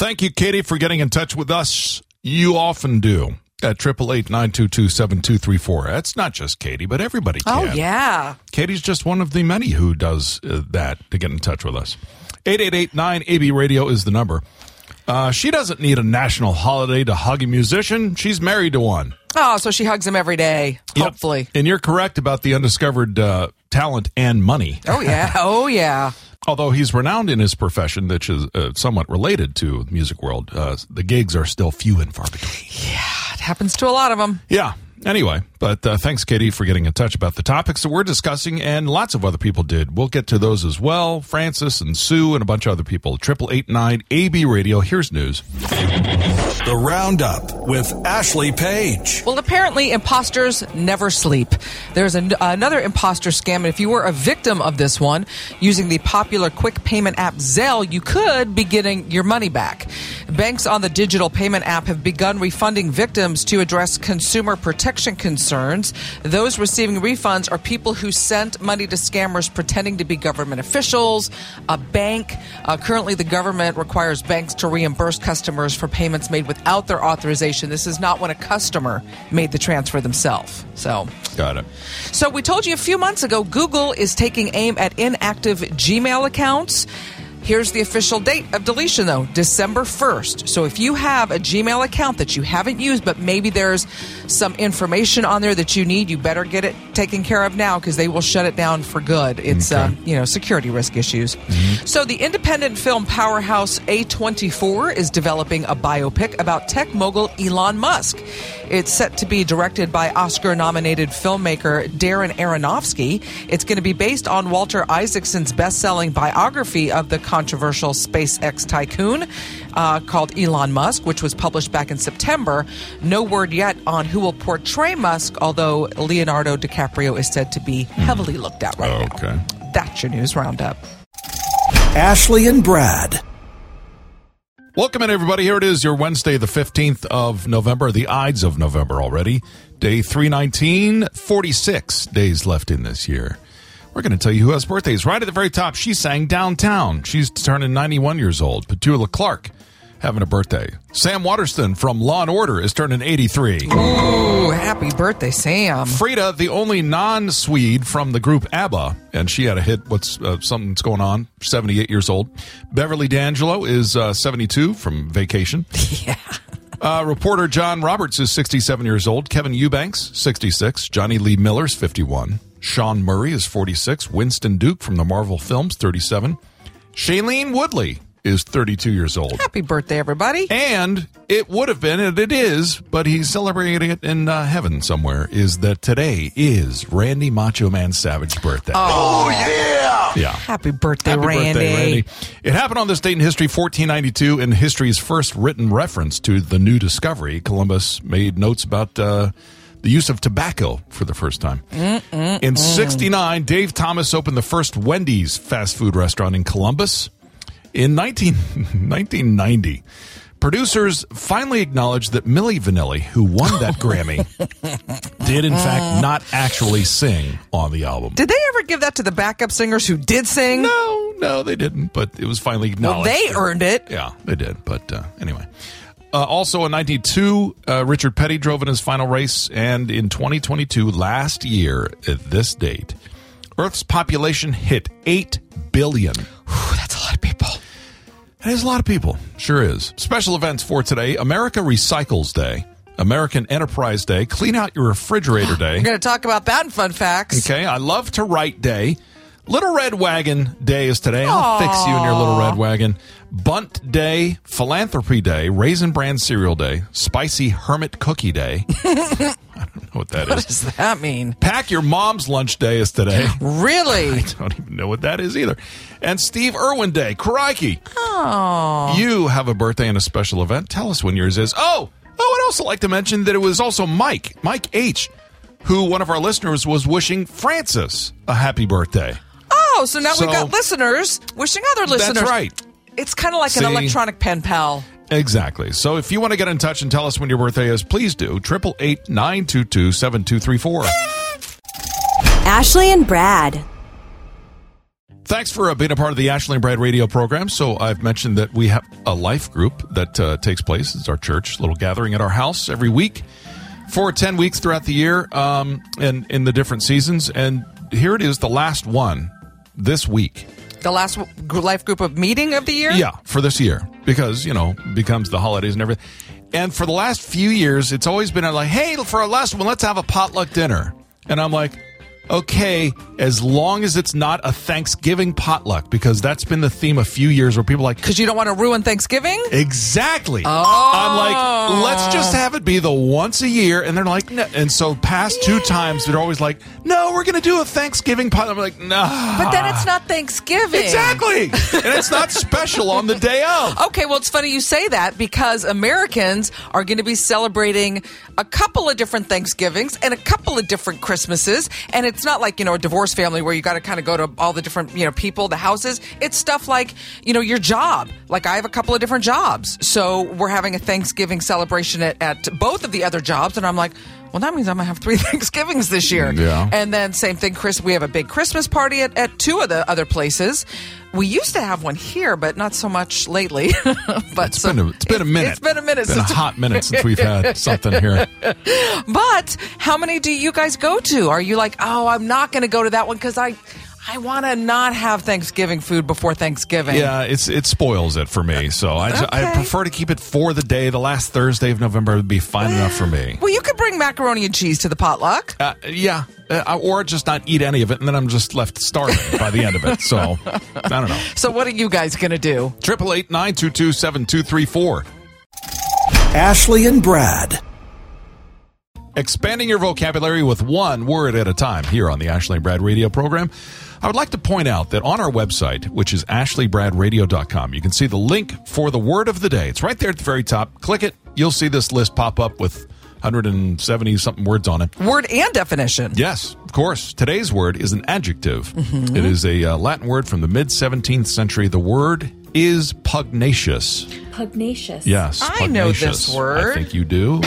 Thank you, Katie, for getting in touch with us. You often do at triple eight nine two two seven two three four. That's not just Katie, but everybody Oh, yeah. Katie's just one of the many who does uh, that to get in touch with us. 888-9AB radio is the number. Uh, she doesn't need a national holiday to hug a musician. She's married to one. Oh, so she hugs him every day, Yep. hopefully. And you're correct about the undiscovered uh, talent and money. Oh, yeah. Oh, yeah. Although he's renowned in his profession, which is uh, somewhat related to the music world, uh, the gigs are still few and far between. Yeah, it happens to a lot of them. Yeah. Anyway, but uh, thanks, Katie, for getting in touch about the topics that we're discussing, and lots of other people did. We'll get to those as well. Francis and Sue and a bunch of other people. Triple eight nine AB Radio. Here's news. The Roundup with Ashley Page. Well, apparently, imposters never sleep. There's an, another imposter scam, and if you were a victim of this one, using the popular quick payment app Zelle, you could be getting your money back. Banks on the digital payment app have begun refunding victims to address consumer protection concerns. Those receiving refunds are people who sent money to scammers pretending to be government officials, a bank. Uh, currently, the government requires banks to reimburse customers for payments made without their authorization. This is not when a customer made the transfer themselves. So. Got it. So we told you a few months ago Google is taking aim at inactive Gmail accounts. Here's the official date of deletion, though December 1st. So if you have a Gmail account that you haven't used, but maybe there's some information on there that you need, you better get it taken care of now because they will shut it down for good. It's, Okay. uh, you know, security risk issues. So the independent film powerhouse A24 is developing a biopic about tech mogul Elon Musk. It's set to be directed by Oscar nominated filmmaker Darren Aronofsky. It's going to be based on Walter Isaacson's best selling biography of the controversial SpaceX tycoon uh, called Elon Musk, which was published back in September. No word yet on who will portray Musk, although Leonardo DiCaprio is said to be heavily looked at right now. Okay. That's your news roundup. Ashley and Brad. Welcome in, everybody. Here it is, your Wednesday, the 15th of November, the Ides of November already. Day 319, 46 days left in this year. We're going to tell you who has birthdays. Right at the very top, she sang Downtown. She's turning 91 years old. Petula Clark having a birthday. Sam Waterston from Law and Order is turning 83. Ooh, happy birthday, Sam. Frida, the only non-Swede from the group ABBA, and she had a hit. What's uh, something's going on? Seventy-eight years old. Beverly D'Angelo is uh, seventy-two from Vacation. Yeah. Uh, reporter John Roberts is sixty-seven years old. Kevin Eubanks, sixty-six. Jonny Lee Miller's fifty-one. Sean Murray is forty-six. Winston Duke from the Marvel films, thirty-seven. Shailene Woodley is thirty-two years old. Happy birthday, everybody. And it would have been, and it is, but he's celebrating it in uh, heaven somewhere, is that today is Randy Macho Man Savage's birthday. Oh, yeah. yeah. Happy birthday, Happy Randy. birthday, Randy. It happened on this date in history, 1492, in history's first written reference to the new discovery. Columbus made notes about uh, the use of tobacco for the first time. In 69, Dave Thomas opened the first Wendy's fast food restaurant in Columbus. In 19, 1990, producers finally acknowledged that Milli Vanilli, who won that Grammy, did in fact not actually sing on the album. Did they ever give that to the backup singers who did sing? No, no, they didn't. But it was finally Well, acknowledged. they earned it. Yeah, they did. But uh, anyway. Uh, also in 92, uh, Richard Petty drove in his final race. And in 2022, last year at this date, Earth's population hit 8 billion. Whew, that's a lot of people. That is a lot of people. Sure is. Special events for today America Recycles Day, American Enterprise Day, Clean Out Your Refrigerator Day. We're going to talk about that in fun facts. Okay, I love to write day. Little Red Wagon Day is today. I'll fix you in your little red wagon. Bunt Day, Philanthropy Day, Raisin Bran Cereal Day, Spicy Hermit Cookie Day. I don't know what that What is. does that mean? Pack Your Mom's Lunch Day is today. Really? I don't even know what that is either. And Steve Irwin Day. Crikey. Oh. You have a birthday and a special event. Tell us when yours is. Oh, oh, I'd also like to mention that it was also Mike, Mike H., who one of our listeners was wishing Francis a happy birthday. Oh, so now So- we've got listeners wishing other listeners. That's right. It's kind of like See? an electronic pen pal. Exactly. So if you want to get in touch and tell us when your birthday is, please do. Triple eight nine two two seven two three four. Ashley and Brad. Thanks for uh, being a part of the Ashley and Brad radio program. So I've mentioned that we have a life group that uh, takes place. It's our church little gathering at our house every week for 10 weeks throughout the year um, and in the different seasons. And here it is, the last one this week. The last life group of meeting of the year? Yeah, for this year because, you know, becomes the holidays and everything. And for the last few years, it's always been like, hey, for our last one, let's have a potluck dinner. And I'm like, okay, as long as it's not a Thanksgiving potluck, because that's been the theme a few years where people are like, Because you don't want to ruin Thanksgiving? Exactly. Oh. I'm like, let's just have it be the once a year. And they're like, no. And so past two times, they're always like, no, we're going to do a Thanksgiving pot. I'm like, no. But then it's not Thanksgiving. Exactly. and it's not special on the day of. Okay, well, it's funny you say that because Americans are going to be celebrating a couple of different Thanksgivings and a couple of different Christmases. And it's not like, you know, a divorce family where you got to kind of go to all the different, you know, people, the houses. It's stuff like, you know, your job. Like I have a couple of different jobs. So we're having a Thanksgiving celebration at, at both of the other jobs. And I'm like, well, that means I'm to have three Thanksgivings this year. Yeah. And then same thing, Chris, we have a big Christmas party at, at two of the other places. We used to have one here, but not so much lately. but It's been a, it's been a minute. It's been a minute It's been a hot minute since we've had something here. But how many do you guys go to? Are you like, oh, I'm not going to go to that one because I, I want to not have Thanksgiving food before Thanksgiving. Yeah, it's it spoils it for me. So I, ju- I prefer to keep it for the day. The last Thursday of November would be fine enough for me. Well, you could bring macaroni and cheese to the potluck. Uh, yeah, uh, or just not eat any of it, and then I'm just left starving by the end of it. So I don't know. So what are you guys going to do? Triple eight nine two two seven two three four. Ashley and Brad. Expanding your vocabulary with one word at a time here on the Ashley and Brad radio program. I would like to point out that on our website, which is ashleybradradio.com, you can see the link for the word of the day. It's right there at the very top. Click it. You'll see this list pop up with 170 something words on it. Word and definition. Yes, of course. Today's word is an adjective. It is a uh, Latin word from the mid 17th century. The word is pugnacious. Pugnacious. Yes, I know this word. I think you do.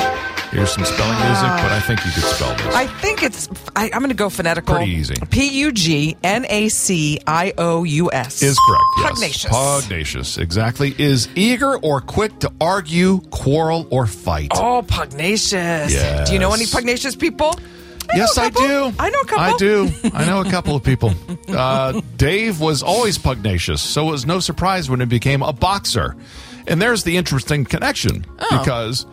Here's some spelling music, but I think you could spell this. I think it's. I, I'm going to go phonetical. Pretty easy. P U G N A C I O U S is correct. Yes. Pugnacious. Pugnacious. Exactly. Is eager or quick to argue, quarrel, or fight. Oh, pugnacious. Yes. Do you know any pugnacious people? Yes, I do. I know a couple. I do. I know a couple of people. Uh, Dave was always pugnacious, so it was no surprise when he became a boxer. And there's the interesting connection Oh. because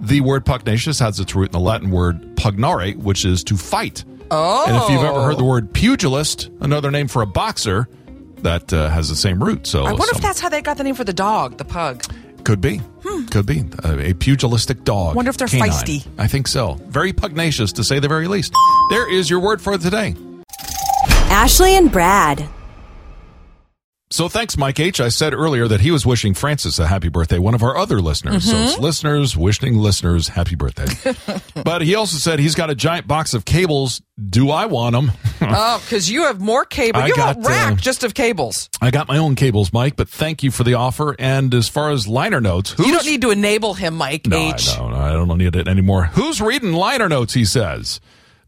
the word pugnacious has its root in the Latin word pugnare, which is to fight. Oh. And if you've ever heard the word pugilist, another name for a boxer, that uh, has the same root. So I wonder if that's how they got the name for the dog, the pug. Could be. Could be. Uh, a pugilistic dog. Wonder if they're Canine. feisty. I think so. Very pugnacious, to say the very least. There is your word for today. Ashley and Brad. So thanks, Mike H. I said earlier that he was wishing Francis a happy birthday, one of our other listeners. So Mm-hmm. it's listeners wishing listeners happy birthday. but he also said he's got a giant box of cables. Do I want them? Oh, because you have more cable. I You have a got, rack uh, just of cables. I got my own cables, Mike, but thank you for the offer. And as far as liner notes, who's You don't need to enable him, Mike No, H. I don't. I don't need it anymore. Who's reading liner notes? He says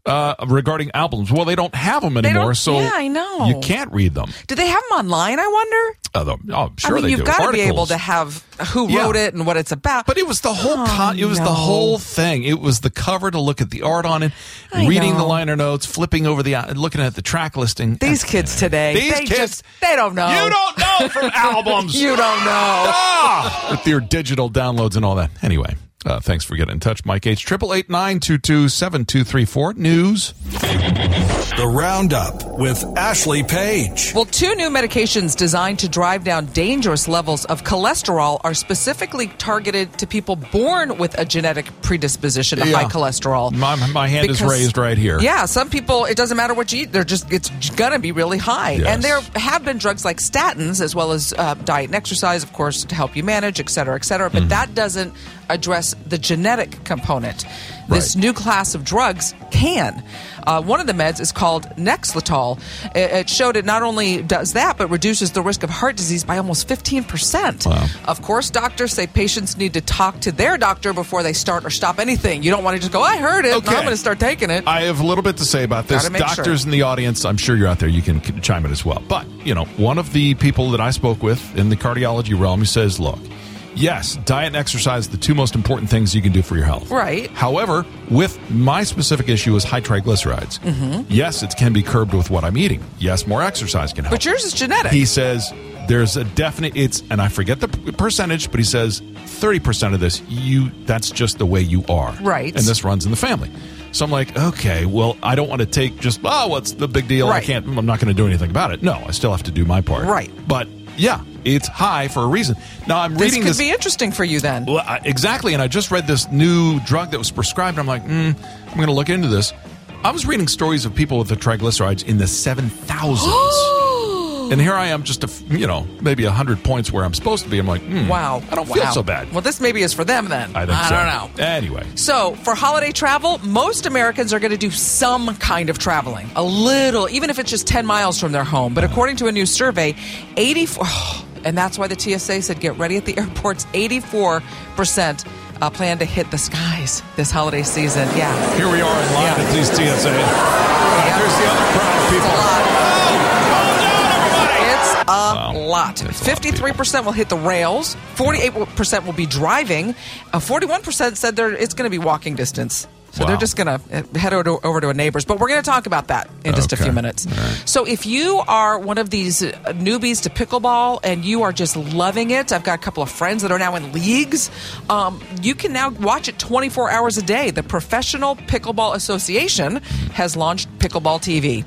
uh, regarding albums. Well, they don't have them anymore, so yeah, I know. you can't read them. Do they have them online? I wonder. Although, oh, sure I mean, you've got to be able to have who Yeah. wrote it and what it's about. But it was the whole Oh, con- it was the whole thing. It was the cover to look at the art on it, I reading the liner notes, flipping over the uh, looking at the track listing. these kids today, These they kids- just they don't know. You don't know from albums. You don't know. Ah! with your digital downloads and all that. Anyway, uh, thanks for getting in touch, Mike H. Triple eight nine two two seven two three four. News. The Roundup with Ashley Page. Well, two new medications designed to drive down dangerous levels of cholesterol are specifically targeted to people born with a genetic predisposition to Yeah. high cholesterol. My, my hand is raised right here. Yeah, some people it doesn't matter what you eat; they're just it's gonna be really high. Yes. And there have been drugs like statins, as well as uh, diet and exercise, of course, to help you manage, et cetera, et cetera. Mm-hmm. But that doesn't address the genetic component. This Right. new class of drugs can. Uh, one of the meds is called Nexletol. It, it showed it not only does that, but reduces the risk of heart disease by almost 15%. Wow. Of course, doctors say patients need to talk to their doctor before they start or stop anything. You don't want to just go, I heard it, Okay. I'm going to start taking it. I have a little bit to say about this. Gotta sure. Doctors in the audience, I'm sure you're out there. You can chime in as well. But you know, one of the people that I spoke with in the cardiology realm, he says, "Look, yes, diet and exercise, the two most important things you can do for your health. Right. However, with my specific issue is high triglycerides. Mm-hmm. Yes, it can be curbed with what I'm eating. Yes, more exercise can help. but yours is genetic. He says there's a definite it's and I forget the percentage, but he says 30% of this you that's just the way you are. Right. And this runs in the family. So I'm like, okay, well, I don't want to take just oh, what's the big deal? I can't I'm not going to do anything about it. No, I still have to do my part. Right. But yeah, it's high for a reason. Now I'm this reading could this could be interesting for you then. well, I, exactly. And I just read this new drug that was prescribed. I'm like, mm, I'm going to look into this. I was reading stories of people with the triglycerides in the 7,000s. and here I am, just a you know, maybe 100 points where I'm supposed to be. I'm like, hmm, Wow. I don't feel so bad. Well, this maybe is for them then. I think so. don't know. Anyway. So, for holiday travel, most Americans are going to do some kind of traveling. A little, even if it's just 10 miles from their home. But according to a new survey, 84, and that's why the TSA said get ready at the airports, 84% uh, plan to hit the skies this holiday season. Yeah. Here we are in line Yeah. at these TSA. There's the other crowd of people. A lot. Wow. lot. It's a lot of Fifty-three percent will hit the rails. Forty-eight percent will be driving. Uh, Forty-one percent said they're, it's going to be walking distance. So they're just going to head over to, over to a neighbor's. But we're going to talk about that in just a few minutes. Right. So if you are one of these uh, newbies to pickleball and you are just loving it, I've got a couple of friends that are now in leagues. Um, you can now watch it 24 hours a day. The Professional Pickleball Association has launched Pickleball TV.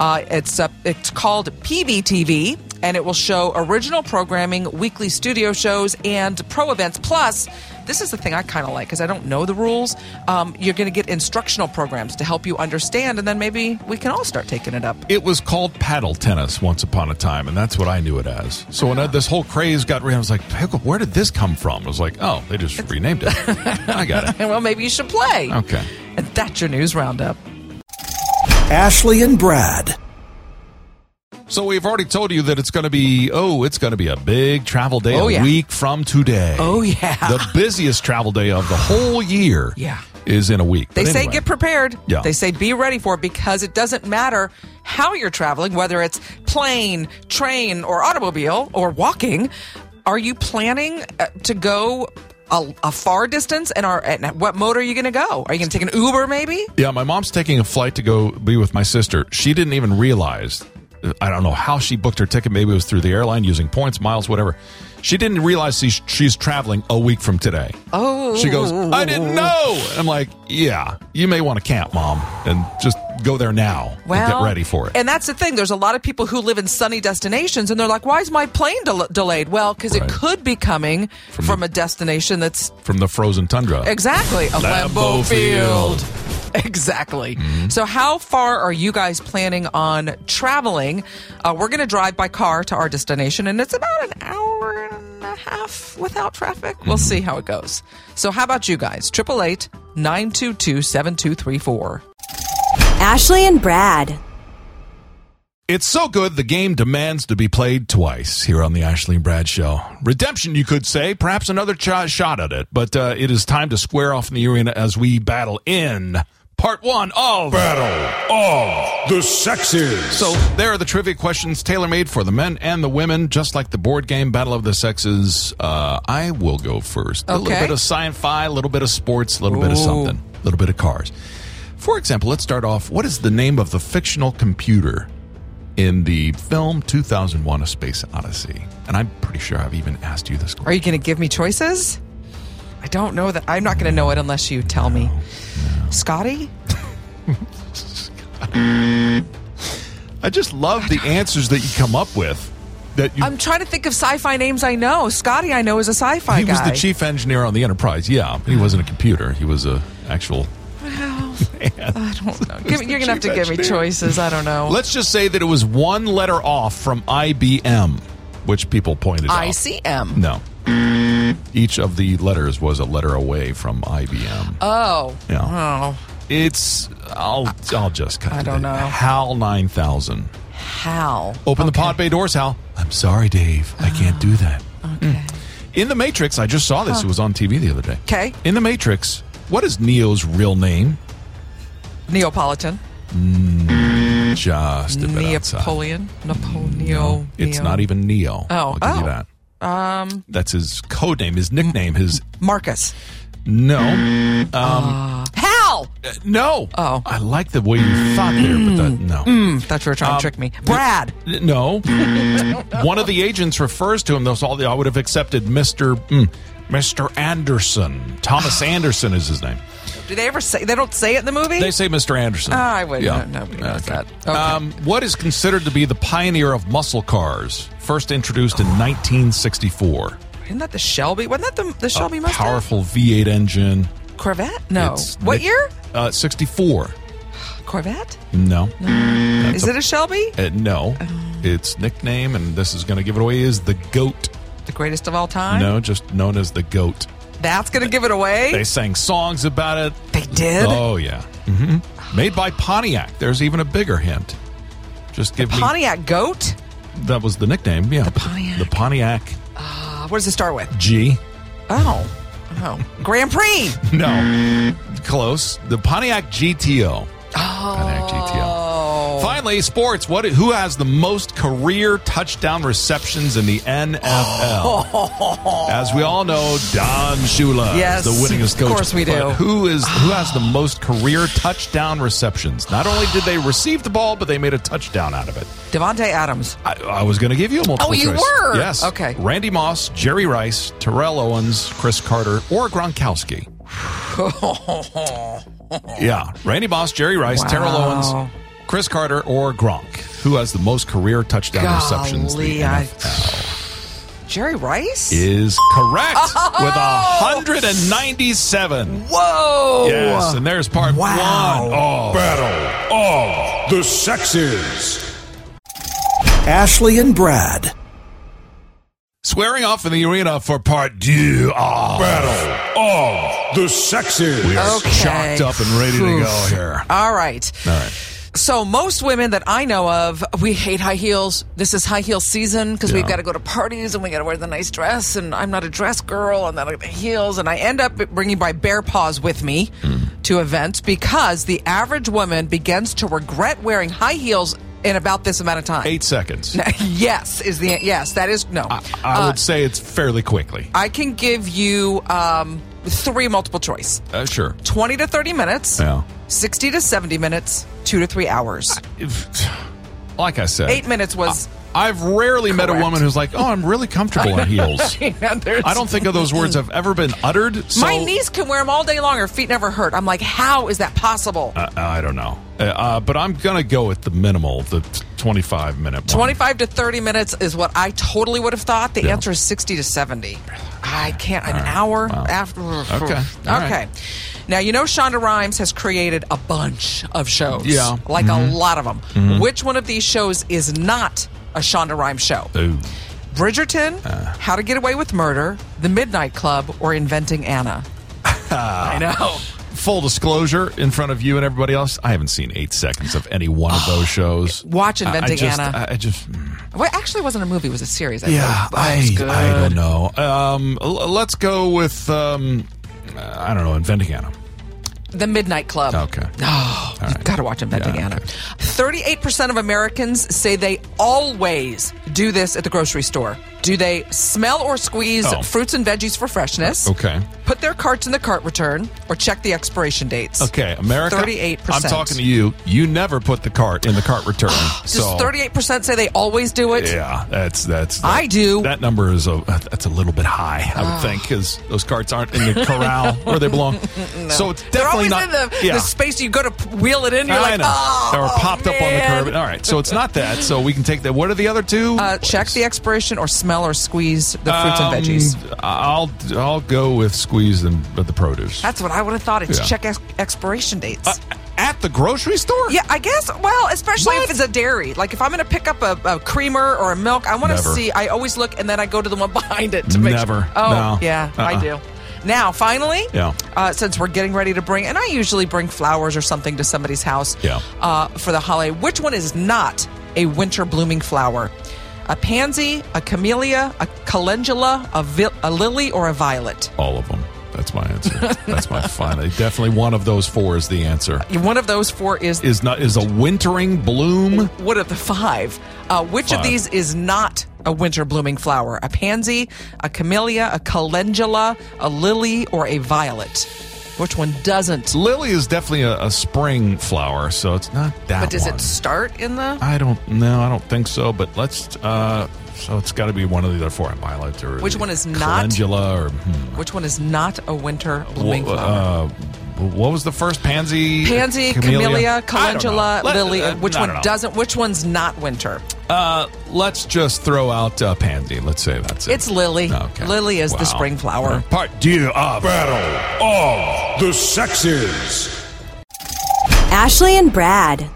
Uh, it's uh, it's called PBTV. And it will show original programming, weekly studio shows, and pro events. Plus, this is the thing I kind of like because I don't know the rules. Um, you're going to get instructional programs to help you understand, and then maybe we can all start taking it up. It was called paddle tennis once upon a time, and that's what I knew it as. So when I, this whole craze got real, I was like, "Pickle, where did this come from?" I was like, "Oh, they just renamed it." I got it. well, maybe you should play. Okay. And that's your news roundup. Ashley and Brad. So we've already told you that it's going to be oh, it's going to be a big travel day Oh, a yeah. week from today. Oh, yeah. the busiest travel day of the whole year. Yeah. is in a week. They But say anyway. get prepared. Yeah. They say be ready for it because it doesn't matter how you're traveling, whether it's plane, train, or automobile or walking. Are you planning uh, to go a, a far distance? And, are, and what mode are you going to go? Are you going to take an Uber maybe? Yeah, my mom's taking a flight to go be with my sister. She didn't even realize. Uh, I don't know how she booked her ticket. Maybe it was through the airline using points, miles, whatever. She didn't realize she's, she's traveling a week from today. Oh. She goes, I didn't know. I'm like, yeah, you may want to camp, mom, and just go there now Well, and get ready for it. And that's the thing. There's a lot of people who live in sunny destinations, and they're like, "Why is my plane del- delayed?" Well, because Right. it could be coming From from, the- a destination that's From the frozen tundra. exactly a Lambeau Lambeau Field. Field. Exactly. So, how far are you guys planning on traveling? Uh, we're going to drive by car to our destination, and it's about an hour and a half without traffic. We'll see how it goes. So, how about you guys? Triple eight nine two two seven two three four. Ashley and Brad. It's so good the game demands to be played twice here on the Ashley and Brad Show. Redemption, you could say, perhaps another ch- shot at it, but uh, it is time to square off in the arena as we battle in part one of Battle of the Sexes. So there are the trivia questions tailor made for the men and the women, just like the board game Battle of the Sexes. Uh, I will go first. A little Okay. bit of sci-fi, a little bit of sports, a little bit of something, a little bit of cars. For example, let's start off. What is the name of the fictional computer in the film 2001: A Space Odyssey? And I'm pretty sure I've even asked you this question. Are you going to give me choices? I don't know that. I'm not going to know it unless you tell me. Scotty? I just love the answers that you come up with. That you I'm trying to think of sci-fi names I know. Scotty, I know is a sci-fi he was the chief engineer on the Enterprise. Yeah, he wasn't a computer. He was a actual. I don't know. Give, you're going to have to give me engineer. choices. I don't know. Let's just say that it was one letter off from IBM, which people pointed out. ICM. No, Each of the letters was a letter away from IBM. Oh. Yeah. Oh. It's I'll I'll just cut I don't know. HAL nine thousand. Hal. Open the Okay. pod bay doors, Hal. I'm sorry, Dave. I can't do that. Okay. Hmm. In the Matrix, I just saw this. It was on TV the other day. Okay. In the Matrix, what is Neo's real name? Neapolitan. Hmm. Just about outside. Neapolitan. Napoleon. It's not even Neo. Oh. I'll give Oh. you that. Um, that's his code name, his nickname, his Marcus. no, um, Hal. Uh, no. Oh. I like the way you thought there, but that no. Thought you were Um, trying to trick me. Brad. No. One of the agents refers to him. Those all the I would have accepted Mister mm, Mister Anderson. Thomas Anderson is his name. Do they ever say? They don't say it in the movie. They say Mister Anderson. Oh, I wouldn't. Yeah. No, nobody knows that. Okay. Um, what is considered to be the pioneer of muscle cars? First introduced in 1964. Isn't that the Shelby? Wasn't that the, the Shelby Mustang? powerful V8 engine. Corvette? No. It's what Nick- year? Uh, 64. Corvette? No. Is it a Shelby? Uh, no. Oh. Its nickname, and this is going to give it away, is the GOAT. The greatest of all time? No, just known as the GOAT. That's going to give it away? They sang songs about it. They did? Oh, yeah. hmm Made by Pontiac. There's even a bigger hint. Just give me. Pontiac Goat? That was the nickname, yeah. The Pontiac. The Pontiac Uh, what does it start with? G. Oh. Oh. Grand Prix. No. Close. The Pontiac GTO. Pontiac GTO. Oh. Finally, sports. What? Who has the most career touchdown receptions in the NFL? As we all know, Don Shula Yes, is the winningest coach. of course we do. But who is who has the most career touchdown receptions? Not only did they receive the ball, but they made a touchdown out of it. Davante Adams. I, I was going to give you a multiple Oh, you choice. were? Yes. Okay. Randy Moss, Jerry Rice, Terrell Owens, Cris Carter, or Gronkowski. yeah, Randy Moss, Jerry Rice, Terrell Owens, Cris Carter, or Gronk. Who has the most career touchdown receptions? in The Golly, I- Jerry Rice? is correct Oh! with 197. Whoa. Yes, and there's part Wow. one. of Battle of the Sexes. Ashley and Brad. swearing off in the arena for part two. of Battle of the Sexes. we are Okay. shocked up and ready to go here. All right. All right. So most women that I know of, we hate high heels. This is high heel season because we've got to go to parties and we got to wear the nice dress. And I'm not a dress girl, and then I got the heels. And I end up bringing my bare paws with me Hmm. to events because the average woman begins to regret wearing high heels in about this amount of time. Eight seconds. yes, is the yes. That is no. I, I Uh, would say it's fairly quickly. I can give you um, three multiple choice: Uh, sure. twenty to thirty minutes, Yeah. sixty to seventy minutes, two to three hours. If- like I said, Eight minutes was. I've rarely met a woman who's like, "Oh, I'm really comfortable in heels." There's- I don't think of those words have ever been uttered. So My niece can wear them all day long. Her feet never hurt. I'm like, how is that possible? Uh, I don't know, uh, uh, but I'm gonna go with the minimal, the 25 minute. one. 25 to 30 minutes is what I totally would have thought. The Yeah. answer is 60 to 70. I can't. An hour Wow. after. Okay. All Okay. right. Now, you know, Shonda Rhimes has created a bunch of shows. Yeah. Like Mm-hmm. a lot of them. Which one of these shows is not a Shonda Rhimes show? Ooh. Bridgerton, Uh. How to Get Away with Murder, The Midnight Club, or Inventing Anna? I know. Full disclosure in front of you and everybody else, I haven't seen eight seconds of any one of those shows. Watch I- I Inventing just- Anna. I, I just. mm. Well, actually, it wasn't a movie; it was a series. I Yeah, think. It was I. I don't know. Um, let's go with um, I don't know, Inventing Anna. The Midnight Club. Okay. Oh, you right. got to watch Inventing Yeah, Anna. okay. Thirty-eight percent of Americans say they always do this at the grocery store. Do they smell or squeeze Oh. fruits and veggies for freshness? Okay. Put their carts in the cart return or check the expiration dates. Okay, America. 38%. I'm talking to you. You never put the cart in the cart return. Does so thirty-eight percent say they always do it? Yeah, that's that's. I do. That number is a that's a little bit high, I would think, because those carts aren't in the corral where they belong. So it's definitely always not. in the, yeah. the space you go to wheel it in. You're I like, know. oh, or popped up on the curb. All right, so it's not that. So we can take that. What are the other two? Uh, check the expiration or smell or squeeze the fruits Um, and veggies. I'll I'll go with squeeze and the produce. That's what I would have thought. It's Yeah. check ex- expiration dates. Uh, at the grocery store? Yeah, I guess. Well, especially What? if it's a dairy. Like if I'm going to pick up a, a creamer or a milk, I want to see. I always look, and then I go to the one behind it to make Never. sure. Oh, No. yeah, I Uh-uh. do. Now, finally, Yeah. uh, since we're getting ready to bring, and I usually bring flowers or something to somebody's house Yeah. uh, for the holiday. Which one is not a winter blooming flower? A pansy, a camellia, a calendula, a, vi- a lily, or a violet? All of them. That's my answer. That's my final. Definitely one of those four is the answer. One of those four is Is not is a wintering bloom. What of the five? Uh, which of these is not a winter blooming flower? A pansy, a camellia, a calendula, a lily, or a violet? Which one doesn't? Lily is definitely a, a spring flower, so it's not that. But does one. it start in the? I don't know. I don't think so. But let's. uh So it's got to be one of the other four. Violet or Which one is not- calendula or hmm. Which one is not a winter blooming flower? uh, what was the first pansy? Pansy, camellia, I don't calendula. Let- lily. uh, which one know. doesn't? Which one's not winter? Uh, let's just throw out uh, pansy. Let's say that's it. It's lily. Okay. Lily is Wow. the spring flower. Part two of Battle of the Sexes. Ashley and Brad.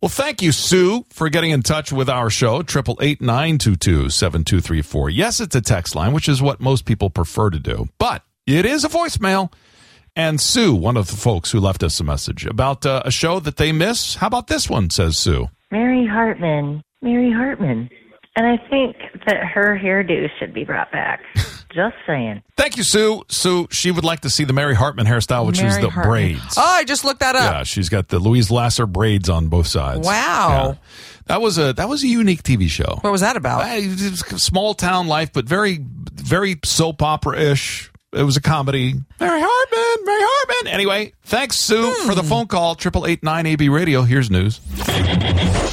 Well, thank you, Sue, for getting in touch with our show. Triple eight nine two two seven two three four. Yes, it's a text line, which is what most people prefer to do, but it is a voicemail. And Sue, one of the folks who left us a message about uh, a show that they miss. How about this one? Says Sue. Mary Hartman. Mary Hartman. And I think that her hairdo should be brought back. Just saying. Thank you, Sue. Sue, she would like to see the Mary Hartman hairstyle, which is the Hartman. braids. Oh, I just looked that up. Yeah, she's got the Louise Lasser braids on both sides. Wow. Yeah. That was a that was a unique TV show. What was that about? Uh, was small town life, but very, very soap opera ish. It was a comedy. Mary Hartman, Mary Hartman. Anyway, thanks, Sue, Hmm. for the phone call. Triple eight nine AB Radio. Here's news.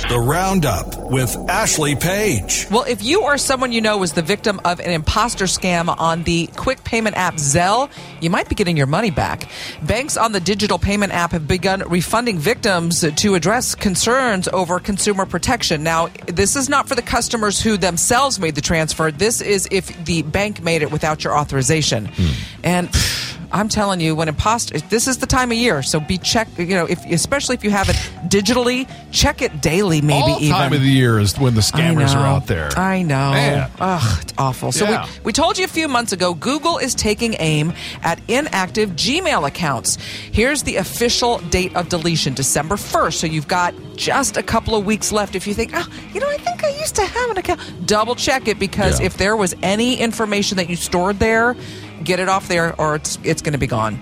The Roundup with Ashley Page. Well, if you or someone you know was the victim of an imposter scam on the quick payment app Zelle, you might be getting your money back. Banks on the digital payment app have begun refunding victims to address concerns over consumer protection. Now, this is not for the customers who themselves made the transfer. This is if the bank made it without your authorization. And I'm telling you, when imposter, this is the time of year, so be check. You know, if especially if you have it digitally, check it daily. Maybe All even time of the year is when the scammers are out there. I know. Man. Ugh, it's awful. So Yeah. we, we told you a few months ago, Google is taking aim at inactive Gmail accounts. Here's the official date of deletion, December 1st. So you've got just a couple of weeks left. If you think, oh, you know, I think I used to have an account, double check it because Yeah. if there was any information that you stored there, get it off there or it's it's going to be gone.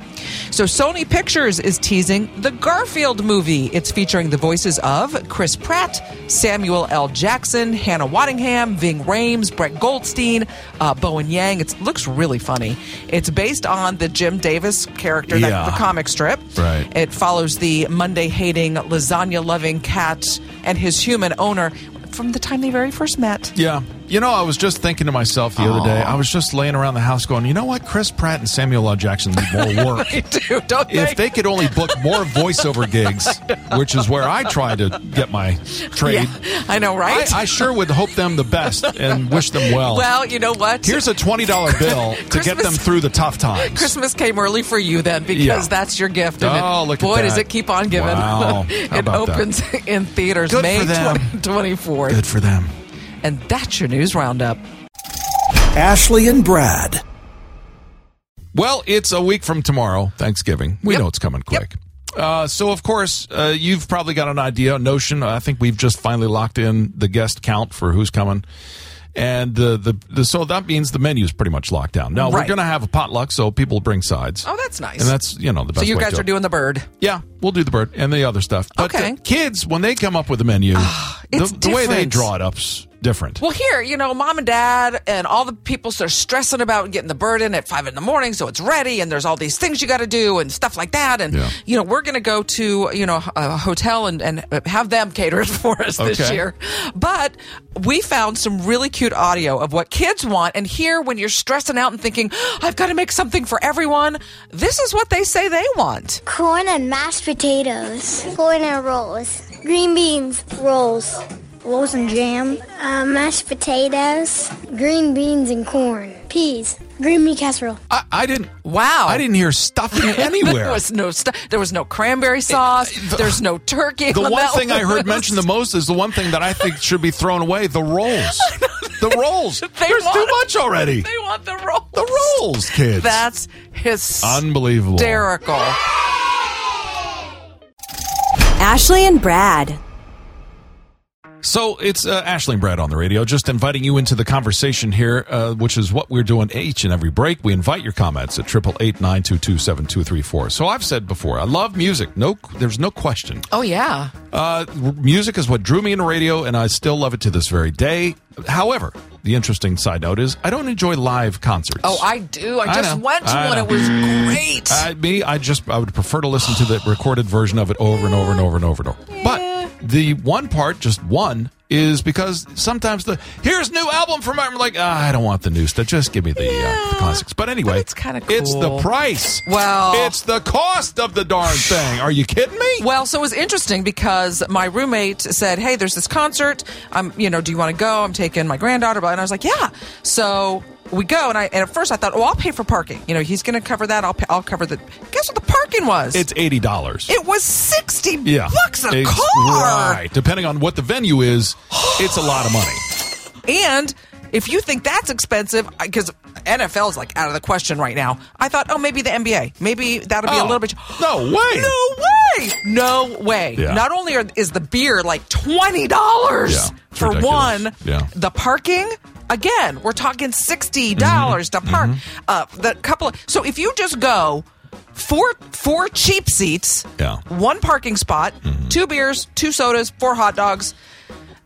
So Sony Pictures is teasing the Garfield movie. It's featuring the voices of Chris Pratt, Samuel L. Jackson, Hannah Waddingham, Ving Rhames, Brett Goldstein, uh, Bowen Yang. It looks really funny. It's based on the Jim Davis character, Yeah. that, the comic strip. Right. It follows the Monday hating, lasagna loving cat and his human owner from the time they very first met. Yeah. You know, I was just thinking to myself the other day, I was just laying around the house going, you know what? Chris Pratt and Samuel L. Jackson need more work. Dude, don't if they could only book more voiceover gigs, which is where I try to get my trade, Yeah, I know, right? I, I sure would hope them the best and wish them well. well, you know what? Here's a $20 bill to get them through the tough times. Christmas came early for you then because Yeah. that's your gift. Oh, it, look at boy, does it keep on giving. Wow. It about that? opens in theaters Good May for 24th. Good for them. And that's your news roundup. Ashley and Brad. Well, it's a week from tomorrow, Thanksgiving. We Yep. know it's coming quick. Uh, so, of course, uh, you've probably got an idea, a notion. I think we've just finally locked in the guest count for who's coming. And the, the, the so that means the menu's pretty much locked down. Now, we're going to have a potluck, so people bring sides. Oh, that's nice. And that's, you know, the best. so you way guys to are doing the bird. Yeah, we'll do the bird and the other stuff. But Okay. the kids, when they come up with a menu, the, the way they draw it up's different. Well, here, you know, mom and dad and all the people start stressing about getting the bird in at five in the morning, so it's ready, and there's all these things you got to do and stuff like that. And Yeah. you know, we're going to go to you know a hotel and, and have them cater it for us this year. But we found some really cute audio of what kids want, and here, when you're stressing out and thinking, I've got to make something for everyone, this is what they say they want. Corn and mashed potatoes. Corn and rolls. Green beans. Rolls. Rolls and jam. Uh, mashed potatoes. Green beans and corn. Peas. Green bean casserole. I, I didn't. Wow. I didn't hear stuffing anywhere. there was no stu- there was no cranberry sauce. the- There's no turkey. the on one that thing I heard mentioned the most is the one thing that I think should be thrown away: the rolls. the rolls. They There's too much already. They want the rolls. The rolls, kids. That's hysterical. unbelievable. Ashley and Brad. So it's uh, Ashley and Brad on the radio, just inviting you into the conversation here, uh, which is what we're doing each and every break. We invite your comments at triple eight nine two two seven two three four. So I've said before, I love music. No, there's no question. Oh yeah. Uh, music is what drew me into radio, and I still love it to this very day. However, the interesting side note is I don't enjoy live concerts. Oh, I do. I I just know. went to I one. know. It was great. I, me, I just I would prefer to listen to the recorded version of it over and over and over and over and over. But the one part, just one, is because sometimes the here's new album from I'm like ah, I don't want the new stuff. Just give me the, uh, the classics. But anyway, But it's kinda It's the price. Well- it's the cost of the darn thing. Are you kidding me? Well, so it was interesting because my roommate said, "Hey, there's this concert. I'm, you know, do you want to go? I'm taking my granddaughter." And I was like, "Yeah." So we go, and I and at first I thought, "Oh, I'll pay for parking. You know, he's going to cover that. I'll pay, I'll cover the." Guess what the parking was? It's eighty dollars. it was sixty yeah, bucks a Ex- car. Right, depending on what the venue is, it's a lot of money. And if you think that's expensive, because NFL is like out of the question right now, I thought, oh, maybe the NBA, maybe that'll be a Oh, little bit. no way. No way! No way! Yeah. Not only are, is the beer like twenty dollars Yeah, for ridiculous. one, Yeah. the parking. Again, we're talking sixty dollars Mm-hmm. to park. Uh, the couple. Of, so if you just go four four cheap seats, Yeah. Mm-hmm. one parking spot, two beers, two sodas, four hot dogs.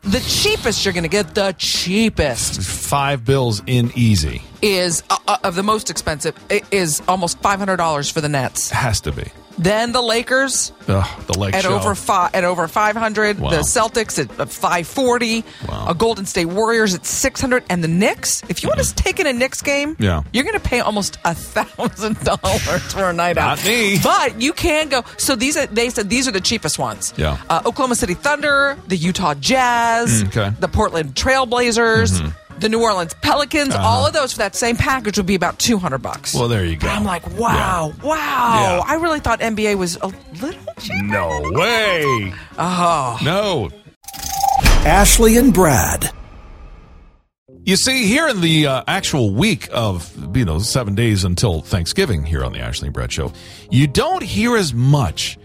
The cheapest you're going to get, the cheapest Five bills in easy is uh, uh, of the most expensive is almost five hundred dollars for the Nets. has to be. Then the Lakers Ugh, the at show. over five at over five hundred. Wow. The Celtics at five forty. Wow. A Golden State Warriors at six hundred, and the Knicks. If you want to take in a Knicks game, Yeah. you're going to pay almost a thousand dollars for a night out. Not me. But you can go. So these are they said these are the cheapest ones. Yeah. Uh, Oklahoma City Thunder, the Utah Jazz, Mm, okay. Mm-hmm. the Portland Trailblazers. The New Orleans Pelicans, all of those for that same package would be about two hundred bucks. Uh-huh. Well, there you go. But I'm like, wow, wow. Yeah. I really thought NBA was a little cheap. No way. Oh. No. Ashley and Brad. You see, here in the uh, actual week of, you know, seven days until Thanksgiving here on the Ashley and Brad Show, you don't hear as much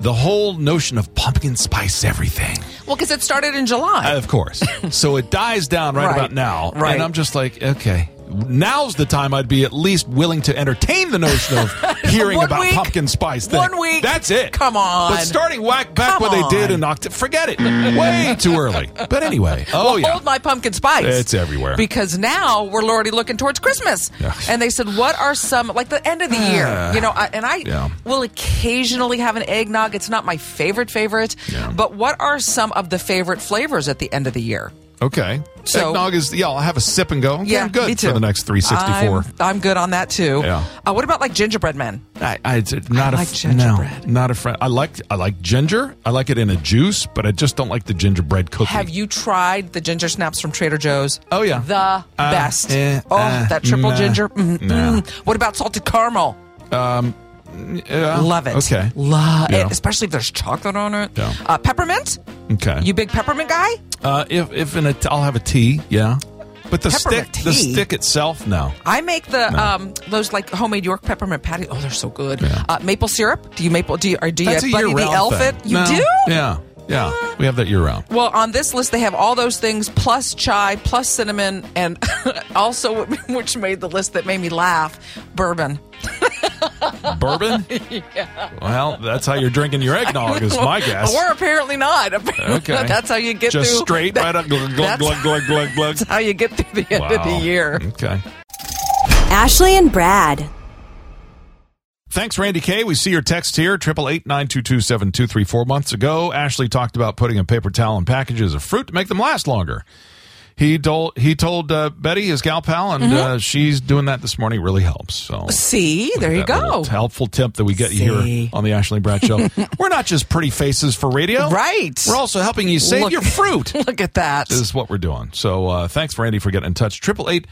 the whole notion of pumpkin spice everything. Well, because it started in July. Of course. so it dies down right, Right. about now. Right. And I'm just like, okay. Now's the time I'd be at least willing to entertain the notion of hearing about week. pumpkin spice thing. One week. That's it. Come on. But starting whack back Come what they did on. in October, forget it. Way too early. But anyway. Oh, well, yeah. hold my pumpkin spice. It's everywhere. Because now we're already looking towards Christmas. Yeah. And they said, what are some, like the end of the year, ah. you know, I, and I Yeah. will occasionally have an eggnog. It's not my favorite favorite. But what are some of the favorite flavors at the end of the year? Okay. So- Eggnog is, yeah, I'll have a sip and go. Okay, Yeah, I'm good me too. for the next 364. I'm, I'm good on that too. Yeah. Uh, what about like gingerbread men? I, I, not I a like f- gingerbread. No, not a friend. I like I like ginger. I like it in a juice, but I just don't like the gingerbread cookie. Have you tried the ginger snaps from Trader Joe's? Oh, yeah. the Uh, best. eh, oh, uh, that triple nah, ginger. Mm, nah. mm. What about salted caramel? Yeah, Love it. Okay. Love Yeah. it, especially if there's chocolate on it. Yeah. Uh, peppermint. Okay. You big peppermint guy? uh, if if in a, t- I'll have a tea. Yeah. But the Peppermint stick, the stick itself, no. I make the No. um those like homemade York peppermint patties. Oh, they're so good. Yeah. Uh, maple syrup. Do you maple? Do you or do you That's a Buddy the Elf thing. it? You No. do? Yeah, yeah. We have that year round. Well, on this list, they have all those things plus chai, plus cinnamon, and also, which made the list that made me laugh, bourbon. Bourbon. yeah. Well, that's how you're drinking your eggnog, is my guess. Or apparently not. Okay. that's how you get just through. straight right up. Glug glug that's- glug glug glug glug. That's how you get through the end of the year. Okay. Ashley and Brad. Thanks, Randy K. We see your text here, triple eight nine two two seven two three four. Months ago, Ashley talked about putting a paper towel in packages of fruit to make them last longer. He told he told uh, Betty, his gal pal, and Mm-hmm. uh, she's doing that this morning. It really helps. So See, there you go. helpful tip that we get See. here on the Ashley Brad Show. We're not just pretty faces for radio, Right. We're also helping you save Look- your fruit. Look at that. This is what we're doing. So uh, thanks, Randy, for getting in touch. Triple eight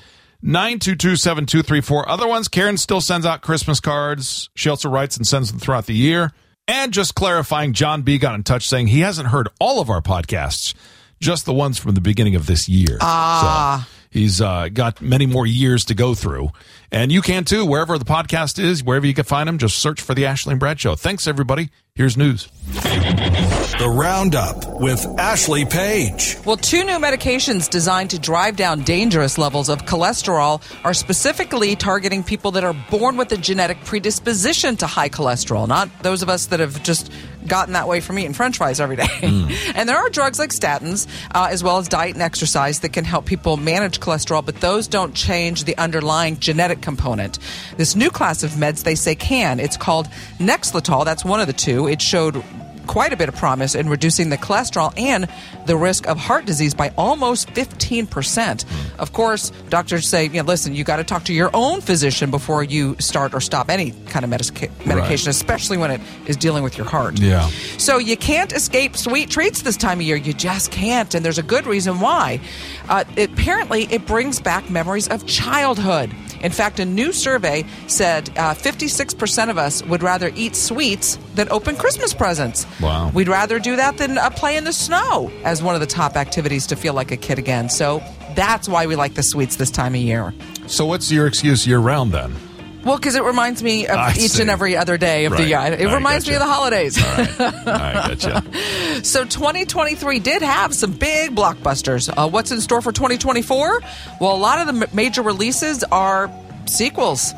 922-7234. Other ones, Karen still sends out Christmas cards. She also writes and sends them throughout the year. And just clarifying, John B got in touch saying he hasn't heard all of our podcasts, just the ones from the beginning of this year. Ah. So he's uh, got many more years to go through. And you can too, wherever the podcast is, wherever you can find them, just search for the Ashley and Brad Show. Thanks, everybody. Here's news. The Roundup with Ashley Page. Well, two new medications designed to drive down dangerous levels of cholesterol are specifically targeting people that are born with a genetic predisposition to high cholesterol, not those of us that have just gotten that way from eating french fries every day. Mm. and there are drugs like statins, uh, as well as diet and exercise, that can help people manage cholesterol, but those don't change the underlying genetic component. This new class of meds, they say, can. It's called Nexletol. That's one of the two. It showed quite a bit of promise in reducing the cholesterol and the risk of heart disease by almost 15%. Of course, doctors say, you know, listen, you got to talk to your own physician before you start or stop any kind of medica- medication, right. especially when it is dealing with your heart. Yeah. So you can't escape sweet treats this time of year. You just can't. And there's a good reason why. Uh, it, apparently, it brings back memories of childhood. In fact, a new survey said uh, 56% of us would rather eat sweets than open Christmas presents. Wow. We'd rather do that than uh, play in the snow as one of the top activities to feel like a kid again. So that's why we like the sweets this time of year. So, what's your excuse year round then? Well, because it reminds me of I each see. and every other day of Right. the year. It I reminds me of the holidays. All right. Right, gotcha. So 2023 did have some big blockbusters. Uh, what's in store for 2024? Well, a lot of the m- major releases are sequels.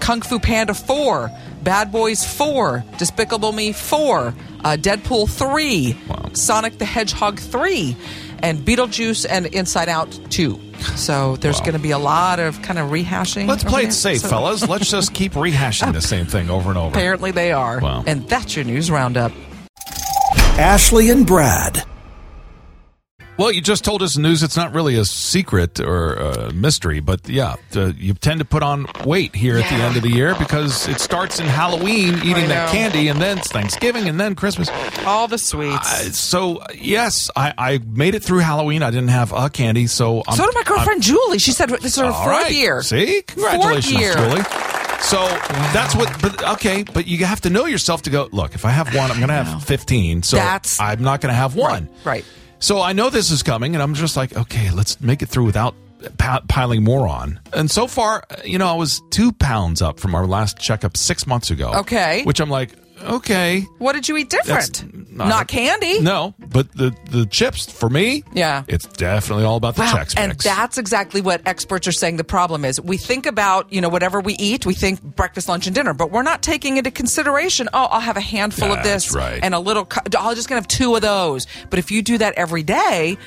Kung Fu Panda 4, Bad Boys 4, Despicable Me 4, uh, Deadpool 3, Wow. Sonic the Hedgehog 3, and Beetlejuice and Inside Out 2. So there's Wow. going to be a lot of kind of rehashing. Let's play it safe, So- fellas. Let's just keep rehashing the same thing over and over. Apparently they are. Wow. And that's your news roundup. Ashley and Brad. Well, you just told us news. It's not really a secret or a mystery, but yeah, uh, you tend to put on weight here at the end of the year because it starts in Halloween, eating that candy, and then it's Thanksgiving, and then Christmas. All the sweets. Uh, so yes, I, I made it through Halloween. I didn't have a candy, so I'm, so did my girlfriend Julie. She said this is her I'm- fourth right. year. See, congratulations, year. Julie. So that's what. But okay, but you have to know yourself to go. Look, if I have one, I'm going to have 15. So That's- I'm not going to have one. Right. So I know this is coming, and I'm just like, okay, let's make it through without pa- piling more on. And so far, uh, you know, I was two pounds up from our last checkup six months ago. Okay. Which I'm like, okay. What did you eat different? That's Not, candy. No, but the the chips for me, Yeah. it's definitely all about the Wow. Chex And that's exactly what experts are saying the problem is. We think about, you know, whatever we eat, we think breakfast, lunch, and dinner, but we're not taking into consideration, oh, I'll have a handful of this right. and a little, cu- oh, I'll just going to have two of those. But if you do that every day,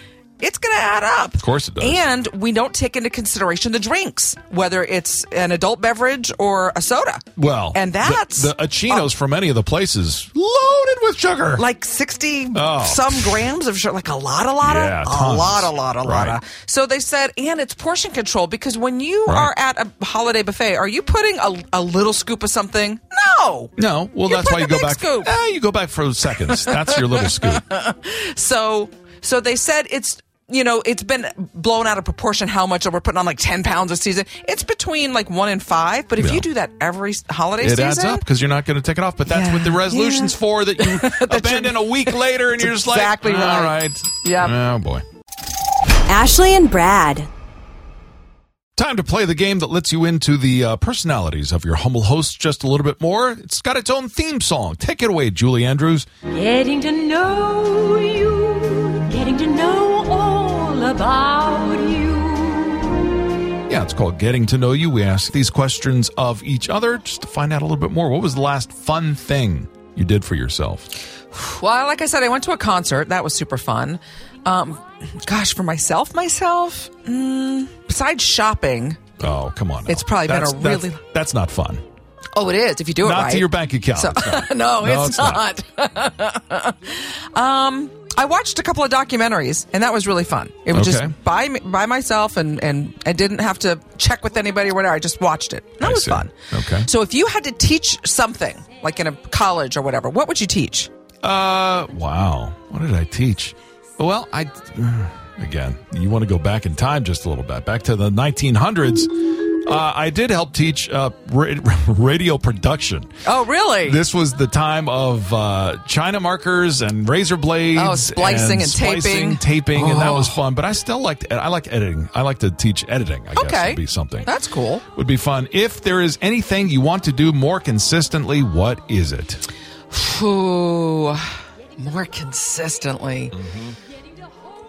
it's going to add up. Of course it does. And we don't take into consideration the drinks, whether it's an adult beverage or a soda. well, and the- that's the, Achinos from any of the places loaded with sugar. like 60 Oh. some grams of sugar like a lot a lot of Yeah, a lot a lot a lot Right. of so they said and it's portion control because when you Right. are at a holiday buffet are you putting a, a little scoop of something no no, well, You're that's why you go back. scoop. Eh, you go back for seconds. That's your little scoop. so so they said it's you know it's been blown out of proportion how much we're putting on like 10 pounds a season it's between like one and five but if Yeah. you do that every s- holiday season, It season adds up because you're not going to take it off. But that's Yeah. what the resolution's Yeah. for. That you abandon a week later, and you're just like, exactly all right. right. Yep. Oh boy. Ashley and Brad. Time to play the game that lets you into the uh, personalities of your humble host just a little bit more. It's got its own theme song. Take it away, Julie Andrews. Getting to know you, getting to know all about you. Yeah, it's called Getting to Know You. We ask these questions of each other just to find out a little bit more. What was the last fun thing you did for yourself? Well, like I said, I went to a concert. That was super fun. Um, gosh, for myself, myself, mm, besides shopping, Oh, come on. now. It's probably been a that's- really- That's, not fun. oh, it is if you do it Not right. to your bank account. So- It's no, No, it's, it's not. not. um, I watched a couple of documentaries, and that was really fun. It was Okay. just by by myself, and and I didn't have to check with anybody or whatever. I just watched it. That I was see. fun. Okay. So if you had to teach something, like in a college or whatever, what would you teach? Uh, wow. What did I teach? Well, I again. You want to go back in time just a little bit, back to the 1900s. Uh, I did help teach uh, ra- radio production. Oh, really? This was the time of uh, China markers and razor blades. Oh, splicing and splicing, taping. taping, and that was Oh. fun. But I still liked. I like editing. I like to teach editing. I guess Okay. would be something. That's cool. would be fun. If there is anything you want to do more consistently, what is it? Ooh, more consistently.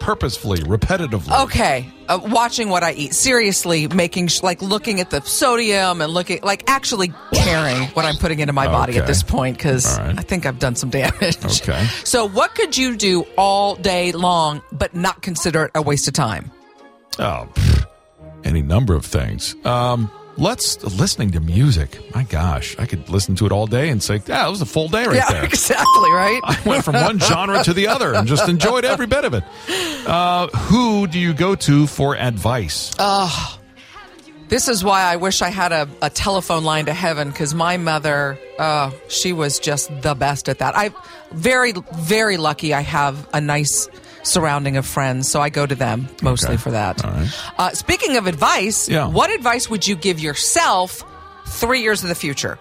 Purposefully, repetitively. Okay, uh, watching what I eat. Seriously, making sh- like looking at the sodium and looking like actually caring what I'm putting into my body at this point because right. I think I've done some damage. Okay. So, what could you do all day long but not consider it a waste of time? Oh, pff, any number of things. Um, let's listening to music. My gosh, I could listen to it all day and say, "Yeah, it was a full day right yeah, there." exactly. Right. I went from one genre to the other and just enjoyed every bit of it. Uh, who do you go to for advice? This is why I wish I had a, a telephone line to heaven because my mother, uh, she was just the best at that. I'm very, very lucky I have a nice surrounding of friends, so I go to them mostly Okay. for that. Right. Uh, speaking of advice, Yeah. what advice would you give yourself three years in the future?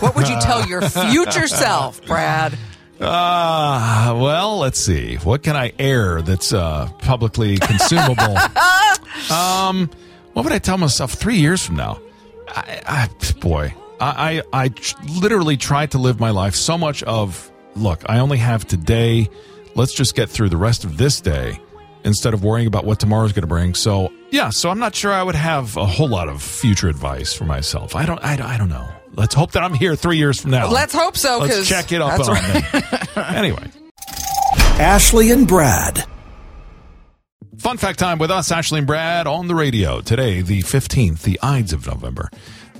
What would you tell your future self, Brad? Uh, well, let's see. What can I air that's uh, publicly consumable? um, what would I tell myself three years from now? I, I, boy, I, I, I literally tried to live my life so much of, look, I only have today. Let's just get through the rest of this day instead of worrying about what tomorrow's going to bring. So, yeah, so I'm not sure I would have a whole lot of future advice for myself. I don't, I, don't- I don't know. Let's hope that I'm here three years from now. Let's hope so, Let's 'cause check it up that's on right. me. anyway. Ashley and Brad. Fun fact time with us, Ashley and Brad, on the radio. Today, the 15th, the Ides of November.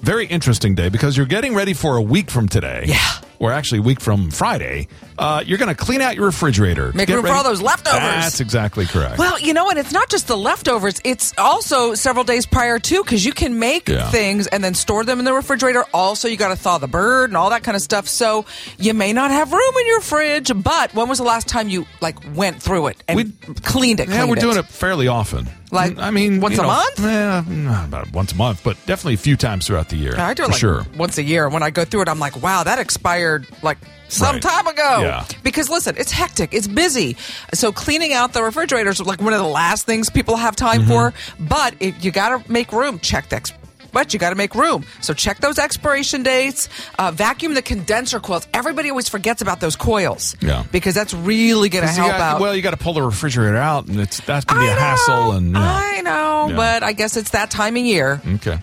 Very interesting day because you're getting ready for a week from today. Yeah. Or actually, a week from Friday. Uh, you're going to clean out your refrigerator. Make room for all those leftovers. That's exactly correct. Well, you know what? It's not just the leftovers. It's also several days prior too, because you can make Yeah. things and then store them in the refrigerator. Also, you got to thaw the bird and all that kind of stuff. So you may not have room in your fridge. But when was the last time you like went through it and We- cleaned it? yeah, we're doing it fairly often. Like, I mean, once a know, month? eh, not about once a month, but definitely a few times throughout the year. I do it for like sure. once a year. When I go through it, I'm like, wow, that expired like some Right. time ago. Yeah. Because listen, it's hectic, it's busy. So cleaning out the refrigerators is like one of the last things people have time Mm-hmm. for. But it, you got to make room. Check the. But you got to make room. So check those expiration dates. Uh, vacuum the condenser coils. Everybody always forgets about those coils. Yeah. Because that's really going to help got- out. Well, you got to pull the refrigerator out, and it's that's going to be I a hassle. And you know. I know, Yeah. but I guess it's that time of year. okay.